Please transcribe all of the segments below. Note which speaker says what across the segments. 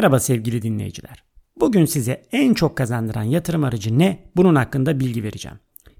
Speaker 1: Merhaba sevgili dinleyiciler. Bugün size en çok kazandıran yatırım aracı ne? Bunun hakkında bilgi vereceğim.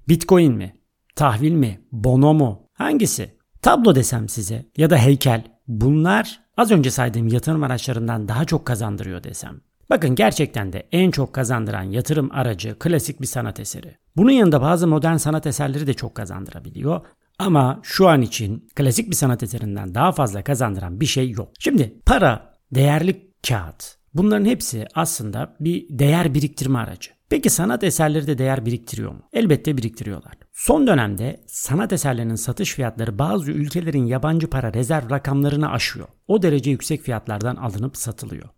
Speaker 1: Bitcoin mi? Tahvil mi? Bono mu? Hangisi? Tablo desem size ya da heykel. Bunlar az önce saydığım yatırım araçlarından daha çok kazandırıyor desem. Bakın gerçekten de en çok kazandıran yatırım aracı klasik bir sanat eseri. Bunun yanında bazı modern sanat eserleri de çok kazandırabiliyor. Ama şu an için klasik bir sanat eserinden daha fazla kazandıran bir şey yok. Şimdi para, değerli kağıt bunların hepsi aslında bir değer biriktirme aracı. Peki sanat eserleri de değer biriktiriyor mu? Elbette biriktiriyorlar. Son dönemde sanat eserlerinin satış fiyatları bazı ülkelerin yabancı para rezerv rakamlarını aşıyor. O derece yüksek fiyatlardan alınıp satılıyor.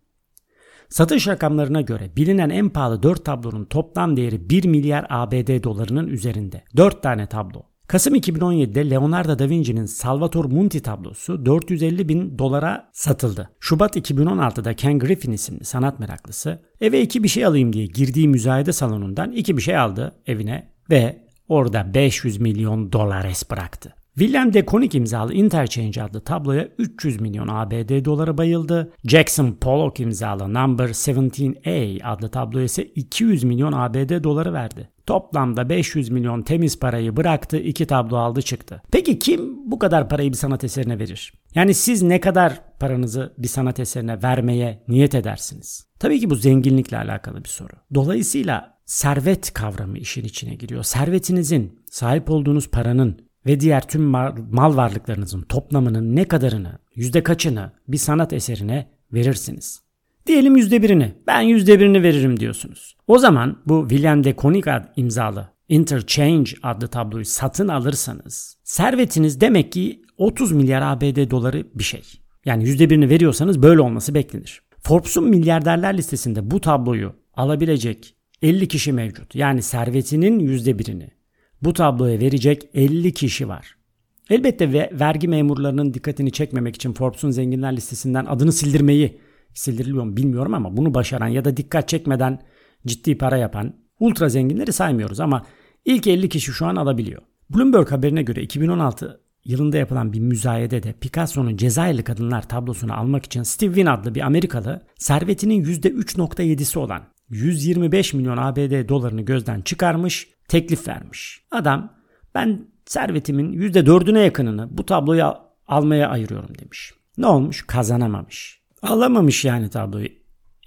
Speaker 1: Satış rakamlarına göre bilinen en pahalı 4 tablonun toplam değeri 1 milyar ABD dolarının üzerinde. 4 tane tablo. Kasım 2017'de Leonardo da Vinci'nin Salvator Mundi tablosu 450 bin dolara satıldı. Şubat 2016'da Ken Griffin isimli sanat meraklısı eve iki bir şey alayım diye girdiği müzayede salonundan iki bir şey aldı evine ve orada 500 milyon dolar es bıraktı. William de Koenig imzalı Interchange adlı tabloya 300 milyon ABD dolara bayıldı. Jackson Pollock imzalı Number 17A adlı tabloya ise 200 milyon ABD doları verdi. Toplamda 500 milyon temiz parayı bıraktı, iki tablo aldı çıktı. Peki kim bu kadar parayı bir sanat eserine verir? Yani siz ne kadar paranızı bir sanat eserine vermeye niyet edersiniz? Tabii ki bu zenginlikle alakalı bir soru. Dolayısıyla servet kavramı işin içine giriyor. Servetinizin, sahip olduğunuz paranın ve diğer tüm mal varlıklarınızın toplamının ne kadarını, yüzde kaçını bir sanat eserine verirsiniz. Diyelim yüzde birini, ben yüzde birini veririm diyorsunuz. O zaman bu William de Koenig imzalı Interchange adlı tabloyu satın alırsanız servetiniz demek ki 30 milyar ABD doları bir şey. Yani yüzde birini veriyorsanız böyle olması beklenir. Forbes'un milyarderler listesinde bu tabloyu alabilecek 50 kişi mevcut. Yani servetinin yüzde birini bu tabloya verecek 50 kişi var. Elbette ve vergi memurlarının dikkatini çekmemek için Forbes'un zenginler listesinden adını sildirmeyi sildiriliyor mu bilmiyorum ama bunu başaran ya da dikkat çekmeden ciddi para yapan ultra zenginleri saymıyoruz ama ilk 50 kişi şu an alabiliyor. Bloomberg haberine göre 2016 yılında yapılan bir müzayedede Picasso'nun Cezayirli Kadınlar tablosunu almak için Steve Wynn adlı bir Amerikalı servetinin %3.7'si olan 125 milyon ABD dolarını gözden çıkarmış, teklif vermiş. Adam ben servetimin %4'üne yakınını bu tabloyu almaya ayırıyorum demiş. Ne olmuş? Kazanamamış. Alamamış yani tabloyu.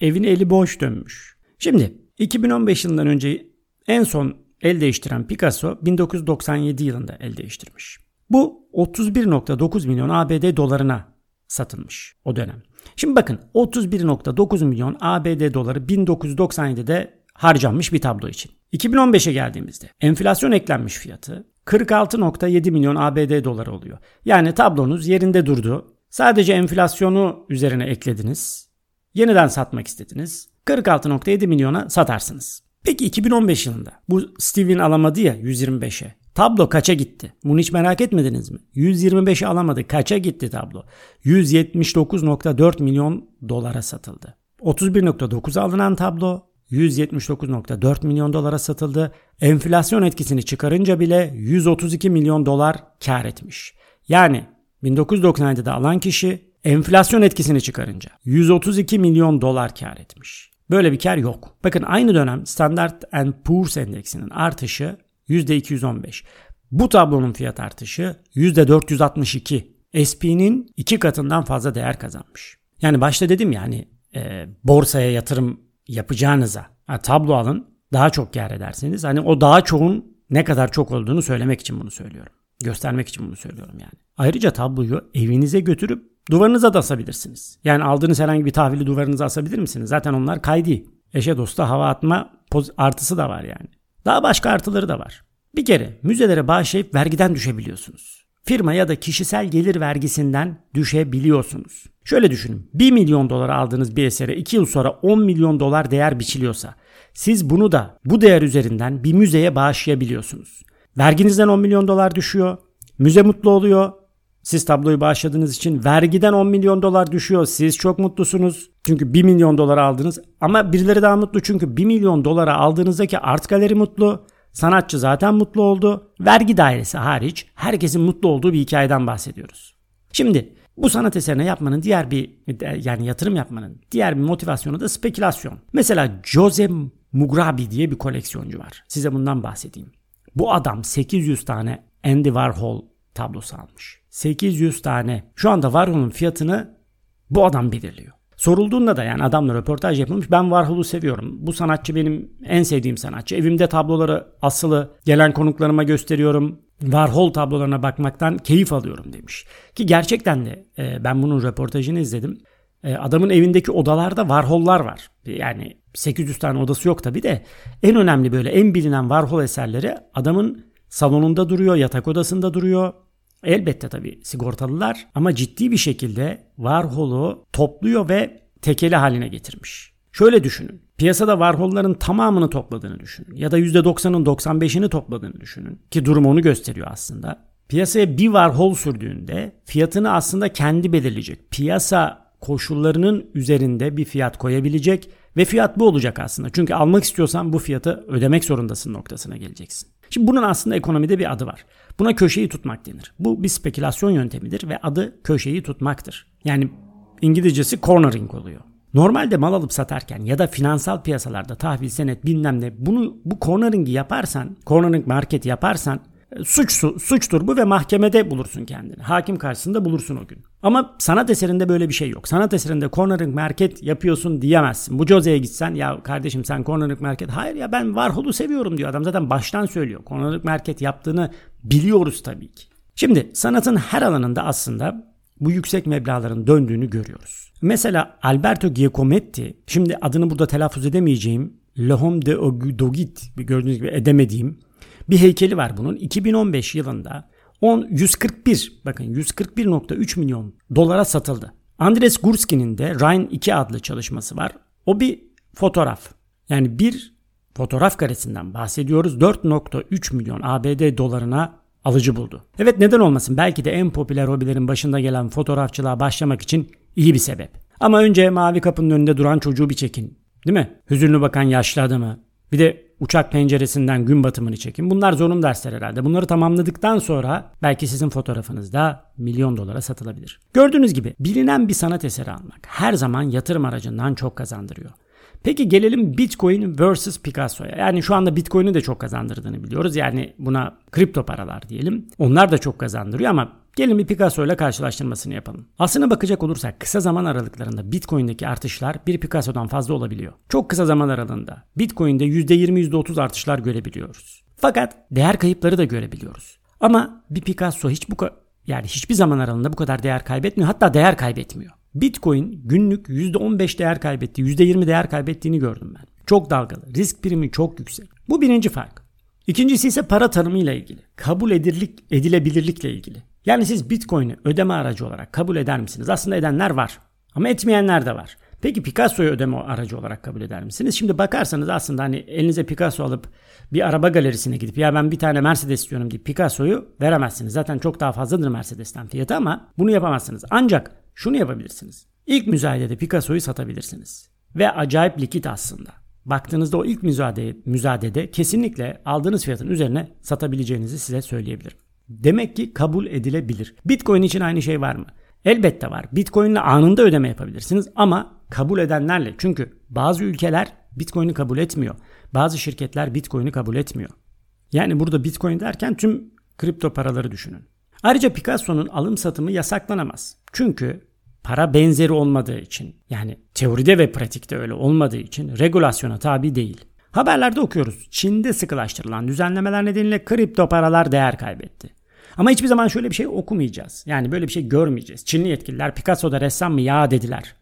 Speaker 1: Evine eli boş dönmüş. Şimdi 2015 yılından önce en son el değiştiren Picasso 1997 yılında el değiştirmiş. Bu 31.9 milyon ABD dolarına satılmış o dönem. Şimdi bakın 31.9 milyon ABD doları 1997'de harcanmış bir tablo için. 2015'e geldiğimizde enflasyon eklenmiş fiyatı 46.7 milyon ABD doları oluyor. Yani tablonuz yerinde durdu. Sadece enflasyonu üzerine eklediniz. Yeniden satmak istediniz. 46.7 milyona satarsınız. Peki 2015 yılında bu Steven alamadı ya 125'e. Tablo kaça gitti? Bunu hiç merak etmediniz mi? 125'i alamadı. Kaça gitti tablo? 179.4 milyon dolara satıldı. 31.9 alınan tablo 179.4 milyon dolara satıldı. Enflasyon etkisini çıkarınca bile 132 milyon dolar kar etmiş. Yani 1997'de alan kişi enflasyon etkisini çıkarınca 132 milyon dolar kar etmiş. Böyle bir kar yok. Bakın aynı dönem Standard Poor's endeksinin artışı %215. Bu tablonun fiyat artışı %462. SP'nin iki katından fazla değer kazanmış. Yani başta dedim yani e, borsaya yatırım yapacağınıza ha, tablo alın daha çok kar edersiniz. Hani o daha çoğun ne kadar çok olduğunu söylemek için bunu söylüyorum. Göstermek için bunu söylüyorum yani. Ayrıca tabloyu evinize götürüp duvarınıza da asabilirsiniz. Yani aldığınız herhangi bir tahvili duvarınıza asabilir misiniz? Zaten onlar kaydi. Eşe dosta hava atma artısı da var yani. Daha başka artıları da var. Bir kere müzelere bağışlayıp vergiden düşebiliyorsunuz. Firma ya da kişisel gelir vergisinden düşebiliyorsunuz. Şöyle düşünün. 1 milyon dolar aldığınız bir esere 2 yıl sonra 10 milyon dolar değer biçiliyorsa siz bunu da bu değer üzerinden bir müzeye bağışlayabiliyorsunuz. Verginizden 10 milyon dolar düşüyor. Müze mutlu oluyor. Siz tabloyu bağışladığınız için vergiden 10 milyon dolar düşüyor. Siz çok mutlusunuz. Çünkü 1 milyon dolar aldınız. Ama birileri daha mutlu çünkü 1 milyon dolara aldığınızdaki art galeri mutlu. Sanatçı zaten mutlu oldu. Vergi dairesi hariç herkesin mutlu olduğu bir hikayeden bahsediyoruz. Şimdi Bu sanat eserine yapmanın diğer bir yani yatırım yapmanın diğer bir motivasyonu da spekülasyon. Mesela Jose Mugrabi diye bir koleksiyoncu var. Size bundan bahsedeyim. Bu adam 800 tane Andy Warhol tablosu almış. 800 tane. Şu anda Warhol'un fiyatını bu adam belirliyor. Sorulduğunda da yani adamla röportaj yapılmış. Ben Warhol'u seviyorum. Bu sanatçı benim en sevdiğim sanatçı. Evimde tabloları asılı gelen konuklarıma gösteriyorum. Warhol tablolarına bakmaktan keyif alıyorum demiş. Ki gerçekten de e, ben bunun röportajını izledim. E, adamın evindeki odalarda Warhol'lar var. Yani 800 tane odası yok tabi de en önemli böyle en bilinen Warhol eserleri adamın salonunda duruyor, yatak odasında duruyor. Elbette tabi sigortalılar ama ciddi bir şekilde Warhol'u topluyor ve tekeli haline getirmiş. Şöyle düşünün. Piyasada Warhol'ların tamamını topladığını düşünün. Ya da %90'ın 95'ini topladığını düşünün. Ki durum onu gösteriyor aslında. Piyasaya bir Warhol sürdüğünde fiyatını aslında kendi belirleyecek. Piyasa koşullarının üzerinde bir fiyat koyabilecek ve fiyat bu olacak aslında. Çünkü almak istiyorsan bu fiyatı ödemek zorundasın noktasına geleceksin. Şimdi bunun aslında ekonomide bir adı var. Buna köşeyi tutmak denir. Bu bir spekülasyon yöntemidir ve adı köşeyi tutmaktır. Yani İngilizcesi cornering oluyor. Normalde mal alıp satarken ya da finansal piyasalarda tahvil, senet bilmem ne bunu bu cornering'i yaparsan, cornering market yaparsan suç suçtur bu ve mahkemede bulursun kendini. Hakim karşısında bulursun o gün. Ama sanat eserinde böyle bir şey yok. Sanat eserinde cornering market yapıyorsun diyemezsin. Bu Jose'ye gitsen ya kardeşim sen cornering market hayır ya ben Warhol'u seviyorum diyor adam zaten baştan söylüyor. Cornering market yaptığını biliyoruz tabii ki. Şimdi sanatın her alanında aslında bu yüksek meblaların döndüğünü görüyoruz. Mesela Alberto Giacometti, şimdi adını burada telaffuz edemeyeceğim, Le Homme de Ogudogit, gördüğünüz gibi edemediğim bir heykeli var bunun. 2015 yılında 10, 141 bakın 141.3 milyon dolara satıldı. Andres Gursky'nin de Rhine 2 adlı çalışması var. O bir fotoğraf. Yani bir fotoğraf karesinden bahsediyoruz. 4.3 milyon ABD dolarına alıcı buldu. Evet neden olmasın belki de en popüler hobilerin başında gelen fotoğrafçılığa başlamak için iyi bir sebep. Ama önce mavi kapının önünde duran çocuğu bir çekin. Değil mi? Hüzünlü bakan yaşlı adamı. Bir de uçak penceresinden gün batımını çekin. Bunlar zorunlu dersler herhalde. Bunları tamamladıktan sonra belki sizin fotoğrafınız da milyon dolara satılabilir. Gördüğünüz gibi bilinen bir sanat eseri almak her zaman yatırım aracından çok kazandırıyor. Peki gelelim Bitcoin versus Picasso'ya. Yani şu anda Bitcoin'i de çok kazandırdığını biliyoruz. Yani buna kripto paralar diyelim. Onlar da çok kazandırıyor ama gelin bir Picasso ile karşılaştırmasını yapalım. Aslına bakacak olursak kısa zaman aralıklarında Bitcoin'deki artışlar bir Picasso'dan fazla olabiliyor. Çok kısa zaman aralığında Bitcoin'de %20 %30 artışlar görebiliyoruz. Fakat değer kayıpları da görebiliyoruz. Ama bir Picasso hiç bu yani hiçbir zaman aralığında bu kadar değer kaybetmiyor. Hatta değer kaybetmiyor. Bitcoin günlük %15 değer kaybetti, %20 değer kaybettiğini gördüm ben. Çok dalgalı. Risk primi çok yüksek. Bu birinci fark. İkincisi ise para tanımıyla ilgili. Kabul edilik, edilebilirlikle ilgili. Yani siz Bitcoin'i ödeme aracı olarak kabul eder misiniz? Aslında edenler var. Ama etmeyenler de var. Peki Picasso'yu ödeme aracı olarak kabul eder misiniz? Şimdi bakarsanız aslında hani elinize Picasso alıp bir araba galerisine gidip ya ben bir tane Mercedes istiyorum deyip Picasso'yu veremezsiniz. Zaten çok daha fazladır Mercedes'ten fiyatı ama bunu yapamazsınız. Ancak şunu yapabilirsiniz. İlk müzayedede Picasso'yu satabilirsiniz. Ve acayip likit aslında. Baktığınızda o ilk müzade, müzadede kesinlikle aldığınız fiyatın üzerine satabileceğinizi size söyleyebilirim. Demek ki kabul edilebilir. Bitcoin için aynı şey var mı? Elbette var. Bitcoin ile anında ödeme yapabilirsiniz ama kabul edenlerle. Çünkü bazı ülkeler Bitcoin'i kabul etmiyor. Bazı şirketler Bitcoin'i kabul etmiyor. Yani burada Bitcoin derken tüm kripto paraları düşünün. Ayrıca Picasso'nun alım satımı yasaklanamaz. Çünkü para benzeri olmadığı için yani teoride ve pratikte öyle olmadığı için regulasyona tabi değil. Haberlerde okuyoruz. Çin'de sıkılaştırılan düzenlemeler nedeniyle kripto paralar değer kaybetti. Ama hiçbir zaman şöyle bir şey okumayacağız. Yani böyle bir şey görmeyeceğiz. Çinli yetkililer Picasso'da ressam mı ya dediler.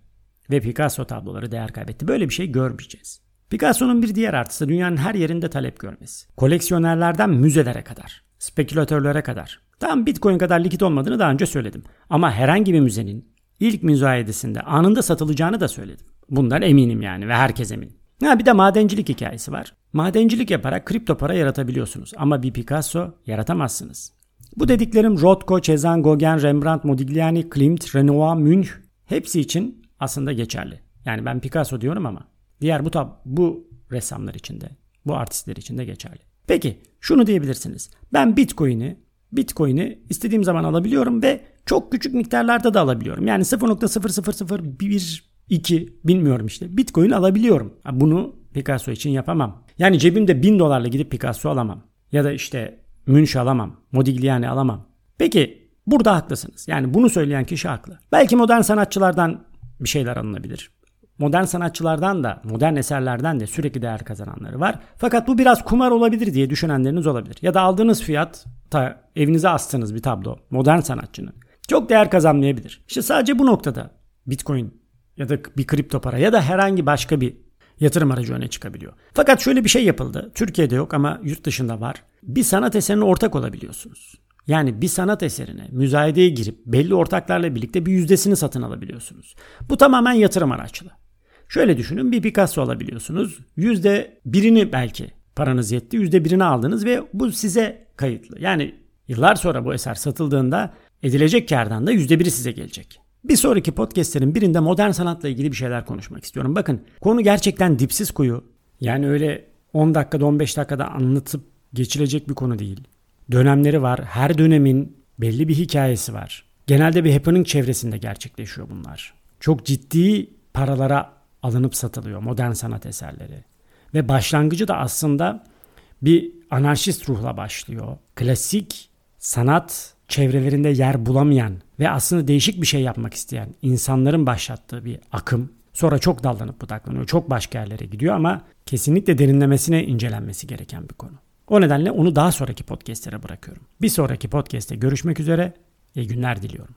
Speaker 1: Ve Picasso tabloları değer kaybetti. Böyle bir şey görmeyeceğiz. Picasso'nun bir diğer artısı dünyanın her yerinde talep görmesi. Koleksiyonerlerden müzelere kadar, spekülatörlere kadar. Tam Bitcoin kadar likit olmadığını daha önce söyledim. Ama herhangi bir müzenin ilk müzayedesinde anında satılacağını da söyledim. Bundan eminim yani ve herkes emin. Ha bir de madencilik hikayesi var. Madencilik yaparak kripto para yaratabiliyorsunuz ama bir Picasso yaratamazsınız. Bu dediklerim Rothko, Cezanne, Gauguin, Rembrandt, Modigliani, Klimt, Renoir, Munch hepsi için aslında geçerli. Yani ben Picasso diyorum ama diğer bu tab bu ressamlar için de, bu artistler için de geçerli. Peki şunu diyebilirsiniz. Ben Bitcoin'i Bitcoin'i istediğim zaman alabiliyorum ve çok küçük miktarlarda da alabiliyorum. Yani 0.00012 bilmiyorum işte. Bitcoin alabiliyorum. Bunu Picasso için yapamam. Yani cebimde 1000 dolarla gidip Picasso alamam. Ya da işte Munch alamam. Modigliani alamam. Peki burada haklısınız. Yani bunu söyleyen kişi haklı. Belki modern sanatçılardan bir şeyler alınabilir. Modern sanatçılardan da, modern eserlerden de sürekli değer kazananları var. Fakat bu biraz kumar olabilir diye düşünenleriniz olabilir. Ya da aldığınız fiyat ta evinize astığınız bir tablo modern sanatçının çok değer kazanmayabilir. İşte sadece bu noktada Bitcoin ya da bir kripto para ya da herhangi başka bir yatırım aracı öne çıkabiliyor. Fakat şöyle bir şey yapıldı. Türkiye'de yok ama yurt dışında var. Bir sanat eserine ortak olabiliyorsunuz. Yani bir sanat eserine müzayedeye girip belli ortaklarla birlikte bir yüzdesini satın alabiliyorsunuz. Bu tamamen yatırım araçlı. Şöyle düşünün bir Picasso alabiliyorsunuz. Yüzde birini belki paranız yetti. Yüzde birini aldınız ve bu size kayıtlı. Yani yıllar sonra bu eser satıldığında edilecek kardan da yüzde biri size gelecek. Bir sonraki podcastlerin birinde modern sanatla ilgili bir şeyler konuşmak istiyorum. Bakın konu gerçekten dipsiz kuyu. Yani öyle 10 dakikada 15 dakikada anlatıp geçilecek bir konu değil. Dönemleri var. Her dönemin belli bir hikayesi var. Genelde bir happening çevresinde gerçekleşiyor bunlar. Çok ciddi paralara alınıp satılıyor modern sanat eserleri. Ve başlangıcı da aslında bir anarşist ruhla başlıyor. Klasik sanat çevrelerinde yer bulamayan ve aslında değişik bir şey yapmak isteyen insanların başlattığı bir akım. Sonra çok dallanıp budaklanıyor. Çok başka yerlere gidiyor ama kesinlikle derinlemesine incelenmesi gereken bir konu. O nedenle onu daha sonraki podcastlere bırakıyorum. Bir sonraki podcast'te görüşmek üzere. İyi günler diliyorum.